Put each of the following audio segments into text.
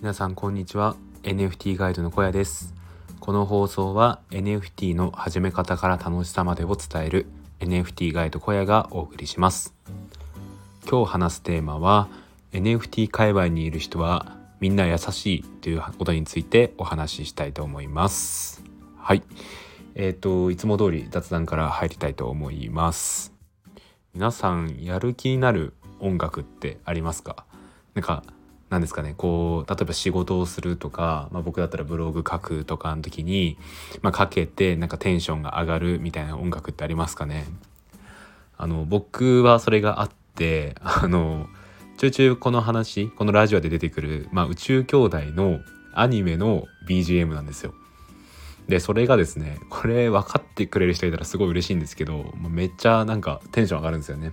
皆さんこんにちは。NFT ガイドの小屋です。この放送は NFT の始め方から楽しさまでを伝える NFT ガイド小屋がお送りします。今日話すテーマは NFT 界隈にいる人はみんな優しいということについてお話ししたいと思います。はい。えっ、ー、といつも通り雑談から入りたいと思います。皆さんやる気になる音楽ってありますか？なんか何ですかねこう例えば仕事をするとか、まあ、僕だったらブログ書くとかの時に、まあ、かけてなんかテンションが上がるみたいな音楽ってありますかねあの僕はそれがあってあのちょいちょいこの話このラジオで出てくる、まあ、宇宙兄弟のアニメの BGM なんですよ。でそれがですねこれ分かってくれる人いたらすごい嬉しいんですけどめっちゃなんかテンション上がるんですよね。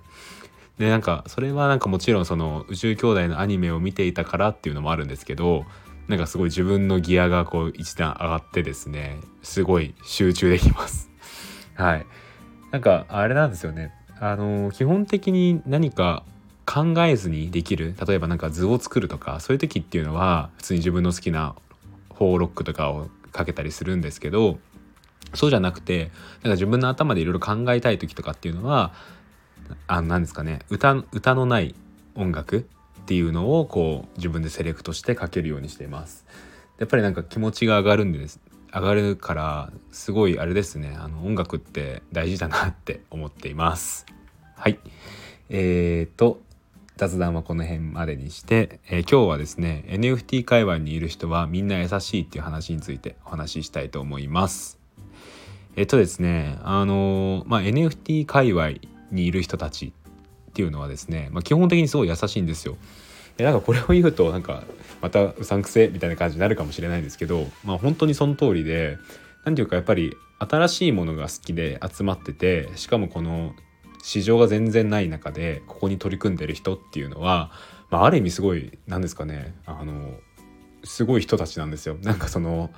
でなんかそれはなんかもちろんその宇宙兄弟のアニメを見ていたからっていうのもあるんですけどなんかすごい自分のギアがこう一段上がってですねすごい集中できます。はい。なんかあれなんですよね。あの基本的に何か考えずにできる例えばなんか図を作るとかそういう時っていうのは普通に自分の好きなフォーロックとかをかけたりするんですけどそうじゃなくてなんか自分の頭でいろいろ考えたい時とかっていうのはあなんですかね歌歌のない音楽っていうのをこう自分でセレクトして書けるようにしています。やっぱりなんか気持ちが上がるんです上がるからすごいあれですねあの音楽って大事だなって思っています。はいえーと雑談はこの辺までにして、えー、今日はですね NFT 界隈にいる人はみんな優しいっていう話についてお話ししたいと思います。えっとですねあのまあ NFT 界隈にいる人たちっていうのはですね、まあ、基本的にすごい優しいんですよ。でなんかこれを言うとなんかまたうさんくせみたいな感じになるかもしれないんですけど、まあ、本当にその通りで何ていうかやっぱり新しいものが好きで集まっててしかもこの市場が全然ない中でここに取り組んでる人っていうのは、まあ、ある意味すごい何ですかねあのすごい人たちなんですよ。なんかその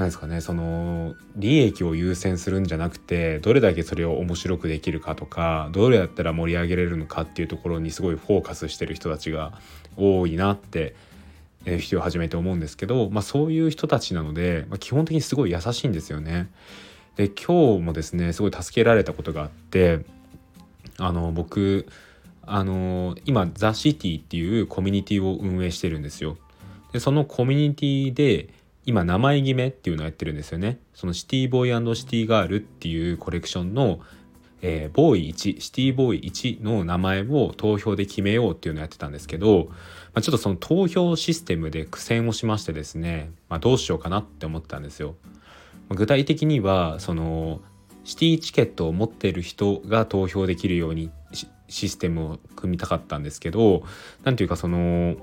なんですかねその利益を優先するんじゃなくてどれだけそれを面白くできるかとかどれやったら盛り上げれるのかっていうところにすごいフォーカスしてる人たちが多いなって人を始めて思うんですけど、まあ、そういう人たちなので、まあ、基本的にすごい優しいんですよね。で今日もですねすごい助けられたことがあってあの僕あの今「ザ・シティっていうコミュニティを運営してるんですよ。でそのコミュニティで今名前決めっていうのをやってるんですよね。そのシティボーイシティガールっていうコレクションの、えー、ボーイ1シティボーイ1の名前を投票で決めようっていうのをやってたんですけど、まあ、ちょっとその投票システムで苦戦をしましてですね、まあ、どうしようかなって思ったんですよ。まあ、具体的にはそのシティチケットを持ってる人が投票できるようにシステムを組みたかったんですけど何ていうかその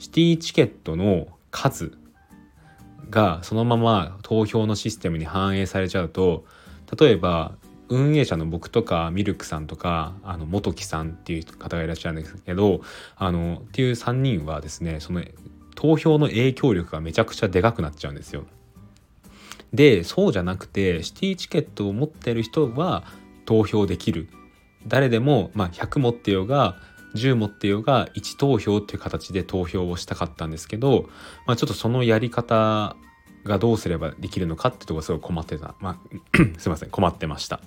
シティチケットの数がそのまま投票のシステムに反映されちゃうと例えば運営者の僕とかミルクさんとかあの元木さんっていう方がいらっしゃるんですけどあのっていう3人はですねその投票の影響力がめちゃくちゃでかくなっちゃうんですよ。でそうじゃなくてシティチケットを持ってる人は投票できる誰でも、まあ、100持ってようが10持ってようが1投票っていう形で投票をしたかったんですけど、まあ、ちょっとそのやり方がどうすればできるのかってとこすごい困ってた、まあ、すいません困ってました。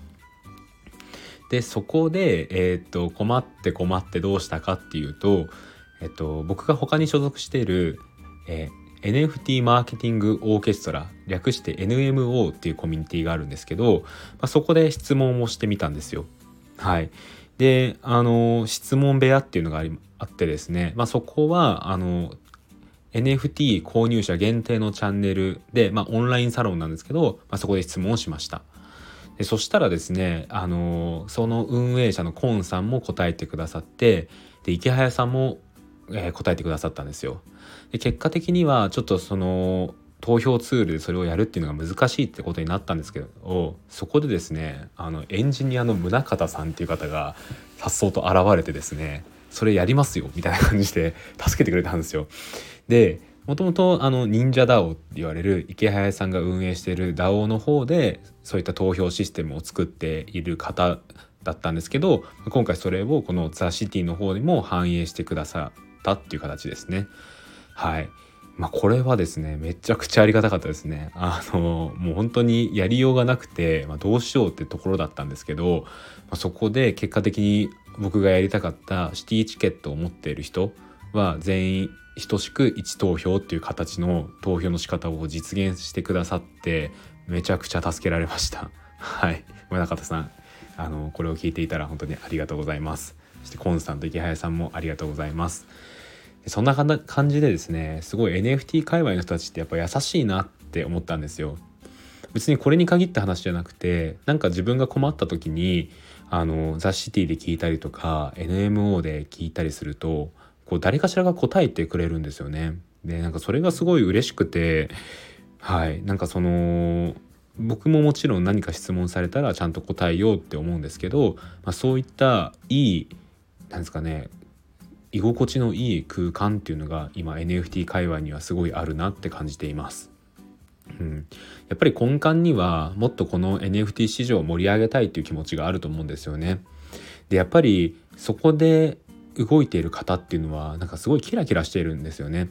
でそこで、えー、っと困って困ってどうしたかっていうと、えっと、僕が他に所属している、えー、NFT マーケティングオーケストラ略して NMO っていうコミュニティがあるんですけど、まあ、そこで質問をしてみたんですよ。はい、であの質問部屋っていうのがありあってですね、まあ、そこはあの NFT 購入者限定のチャンネルで、まあ、オンラインサロンなんですけど、まあ、そこで質問をしました。でそしたらですねあのその運営者のコンさんも答えてくださってで池早さんも、えー、答えてくださったんですよ。で結果的にはちょっとその投票ツールでそれをやるっていうのが難しいってことになったんですけどそこでですねあのエンジニアの宗像さんっていう方がさっそうと現れてですねそれやりますよみたいな感じで助けてくれたんですよ。でもともとあの忍者 DAO って言われる池早さんが運営している DAO の方でそういった投票システムを作っている方だったんですけど今回それをこのザ・シティの方にも反映してくださったっていう形ですね。はいまあ、これはですねめちゃくちゃありがたかったですね。あのもう本当にやりようがなくて、まあ、どうしようってところだったんですけど、まあ、そこで結果的に僕がやりたかったシティチケットを持っている人は全員等しく1投票っていう形の投票の仕方を実現してくださってめちゃくちゃ助けられました。はい、村方さんあのこれを聞いていたら本当にありがとうございます。そしてコンスタント池早さんもありがとうございます。そんな感じでですねすごい NFT 界隈の人たちってやっぱ優しいなって思ったんですよ。別にこれに限った話じゃなくてなんか自分が困った時にあのザ・シティで聞いたりとか NMO で聞いたりするとこう誰かしらが答えてくれるんですよね。でなんかそれがすごい嬉しくてはいなんかその僕ももちろん何か質問されたらちゃんと答えようって思うんですけど、まあ、そういったいいなんですかね居心地のいい空間っていうのが今 NFT 界隈にはすごいあるなって感じています。うん、やっぱり根幹にはもっとこの NFT 市場を盛り上げたいっていう気持ちがあると思うんですよね。でやっぱりそこで動いている方っていうのはなんかすごいキラキラしているんですよね。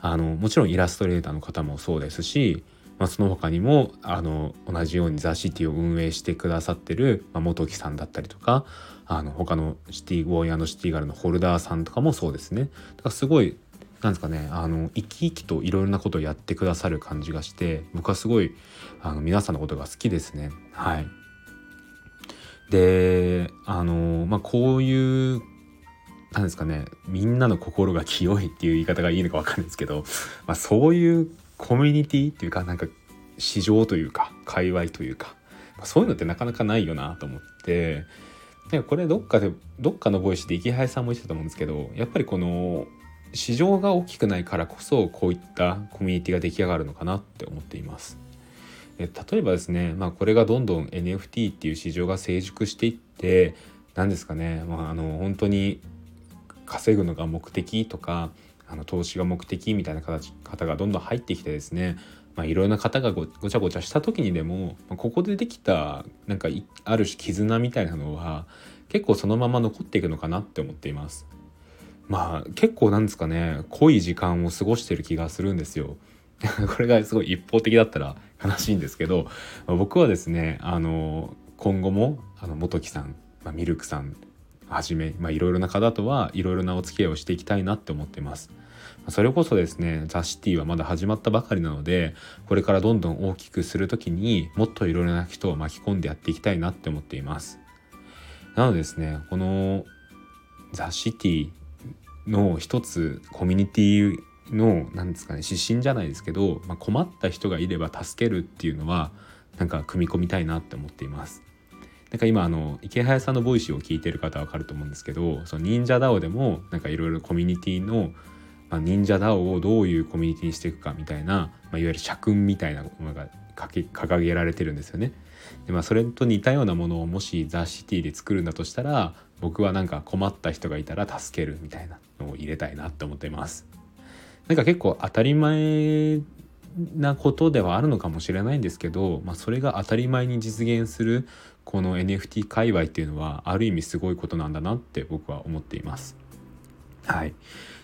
あのもちろんイラストレーターの方もそうですし、まあ、その他にもあの同じようにザ・シティを運営してくださってる、まあ、元木さんだったりとかあの他のシティウォーヤーのシティガルのホルダーさんとかもそうですね。だからすごいなんですかねあの生き生きといろいろなことをやってくださる感じがして僕はすごいあの皆さんのことが好きですね。はい、であのまあこういうなんですかねみんなの心が清いっていう言い方がいいのか分かんないですけど、まあ、そういうコミュニティっていうかなんか市場というか界隈というか、まあ、そういうのってなかなかないよなと思ってでこれどっかでどっかのボイスで池原さんも言ってたと思うんですけどやっぱりこの市場が大きくないからこそこういったコミュニティが出来上がるのかなって思っています。例えばですね、まあ、これがどんどん NFT っていう市場が成熟していって何ですかね、まあ、あの本当に稼ぐのが目的とかあの投資が目的みたいな形方がどんどん入ってきてですねまあ、いろいろな方がごちゃごちゃした時にでも、まあ、ここでできたなんかある種絆みたいなのは結構そのまま残っていくのかなって思っています。まあ結構なんですかね濃い時間を過ごしてる気がするんですよ。これがすごい一方的だったら悲しいんですけど、まあ、僕はですねあの今後もあの元木さん、まあ、ミルクさんはじめいろいろな方とはいろいろなお付き合いをしていきたいなって思ってます。それこそですねザ・シティはまだ始まったばかりなのでこれからどんどん大きくする時にもっといろいろな人を巻き込んでやっていきたいなって思っていますなのでですねこのザ・シティの一つコミュニティの何ですかね指針じゃないですけど、まあ、困った人がいれば助けるっていうのはなんか組み込みたいなって思っていますなんか今あのイケハヤさんの Voicy を聞いてる方は分かると思うんですけどその忍者 DAO でもなんかいろいろコミュニティのまあ、忍者 DAO をどういうコミュニティにしていくかみたいな、まあ、いわゆる社訓みたいなものが掲げられてるんですよね。でまあそれと似たようなものをもしザ・シティで作るんだとしたら僕はなんか困った人がいたら助けるみたいなのを入れたいなって思ってます。なんか結構当たり前なことではあるのかもしれないんですけど、まあ、それが当たり前に実現するこの NFT 界隈っていうのはある意味すごいことなんだなって僕は思っています。はい。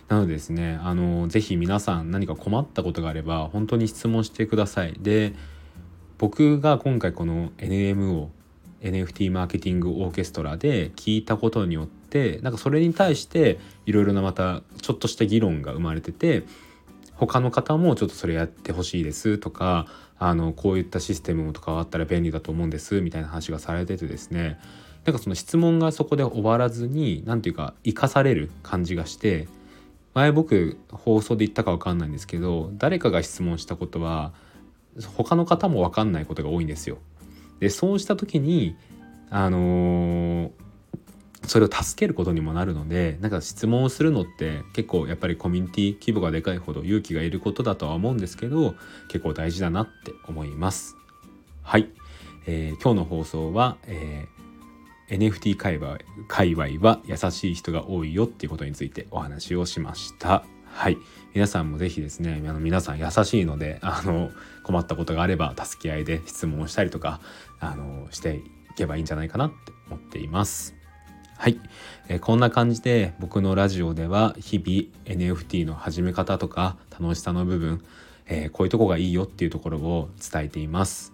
なのでですね、あの、ぜひ皆さん何か困ったことがあれば、本当に質問してください。で、僕が今回この NMO、NFT マーケティングオーケストラで聞いたことによって、なんかそれに対していろいろなまたちょっとした議論が生まれてて、他の方もちょっとそれやってほしいですとか、あの、こういったシステムとかあったら便利だと思うんですみたいな話がされててですね、なんかその質問がそこで終わらずに何て言うか生かされる感じがして前僕放送で言ったか分かんないんですけど誰かが質問したことは他の方も分かんないことが多いんですよ。でそうした時にあのー、それを助けることにもなるのでなんか質問をするのって結構やっぱりコミュニティ規模がでかいほど勇気がいることだとは思うんですけど結構大事だなって思います。はい、えー、今日の放送は、えー NFT 界隈界隈は優しい人が多いよっていうことについてお話をしました。はい。皆さんもぜひですね、あの皆さん優しいので、あの、困ったことがあれば助け合いで質問をしたりとか、あの、していけばいいんじゃないかなって思っています。はい、えー、こんな感じで僕のラジオでは日々 NFT の始め方とか楽しさの部分、えー、こういうとこがいいよっていうところを伝えています。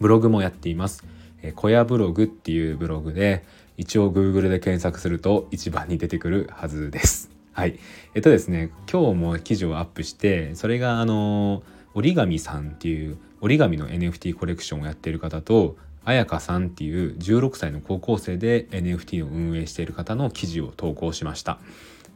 ブログもやっています。え小屋ブログっていうブログで一応 Google で検索すると一番に出てくるはずです。はい。えっとですね今日も記事をアップしてそれがあの折り紙さんっていう折り紙の NFT コレクションをやっている方と彩香さんっていう16歳の高校生で NFT を運営している方の記事を投稿しました。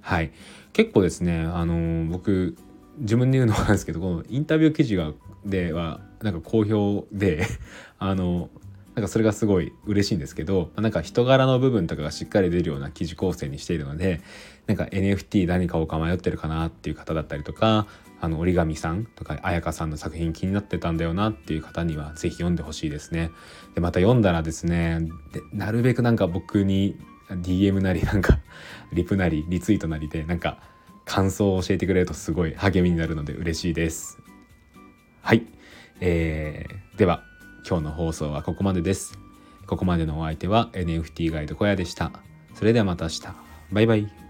はい、結構ですねあの僕自分で言うのなんですけどこのインタビュー記事がではなんか好評で あのなんかそれがすごい嬉しいんですけどなんか人柄の部分とかがしっかり出るような記事構成にしているのでなんか NFT 何買おうか迷ってるかなっていう方だったりとかあの折り紙さんとか彩香さんの作品気になってたんだよなっていう方には是非読んでほしいですね。でまた読んだらですねでなるべくなんか僕に DM なりなんか リプなりリツイートなりでなんか感想を教えてくれるとすごい励みになるので嬉しいです。はい、えー、では今日の放送はここまでです。ここまでのお相手は NFT ガイド小屋でした。それではまた明日。バイバイ。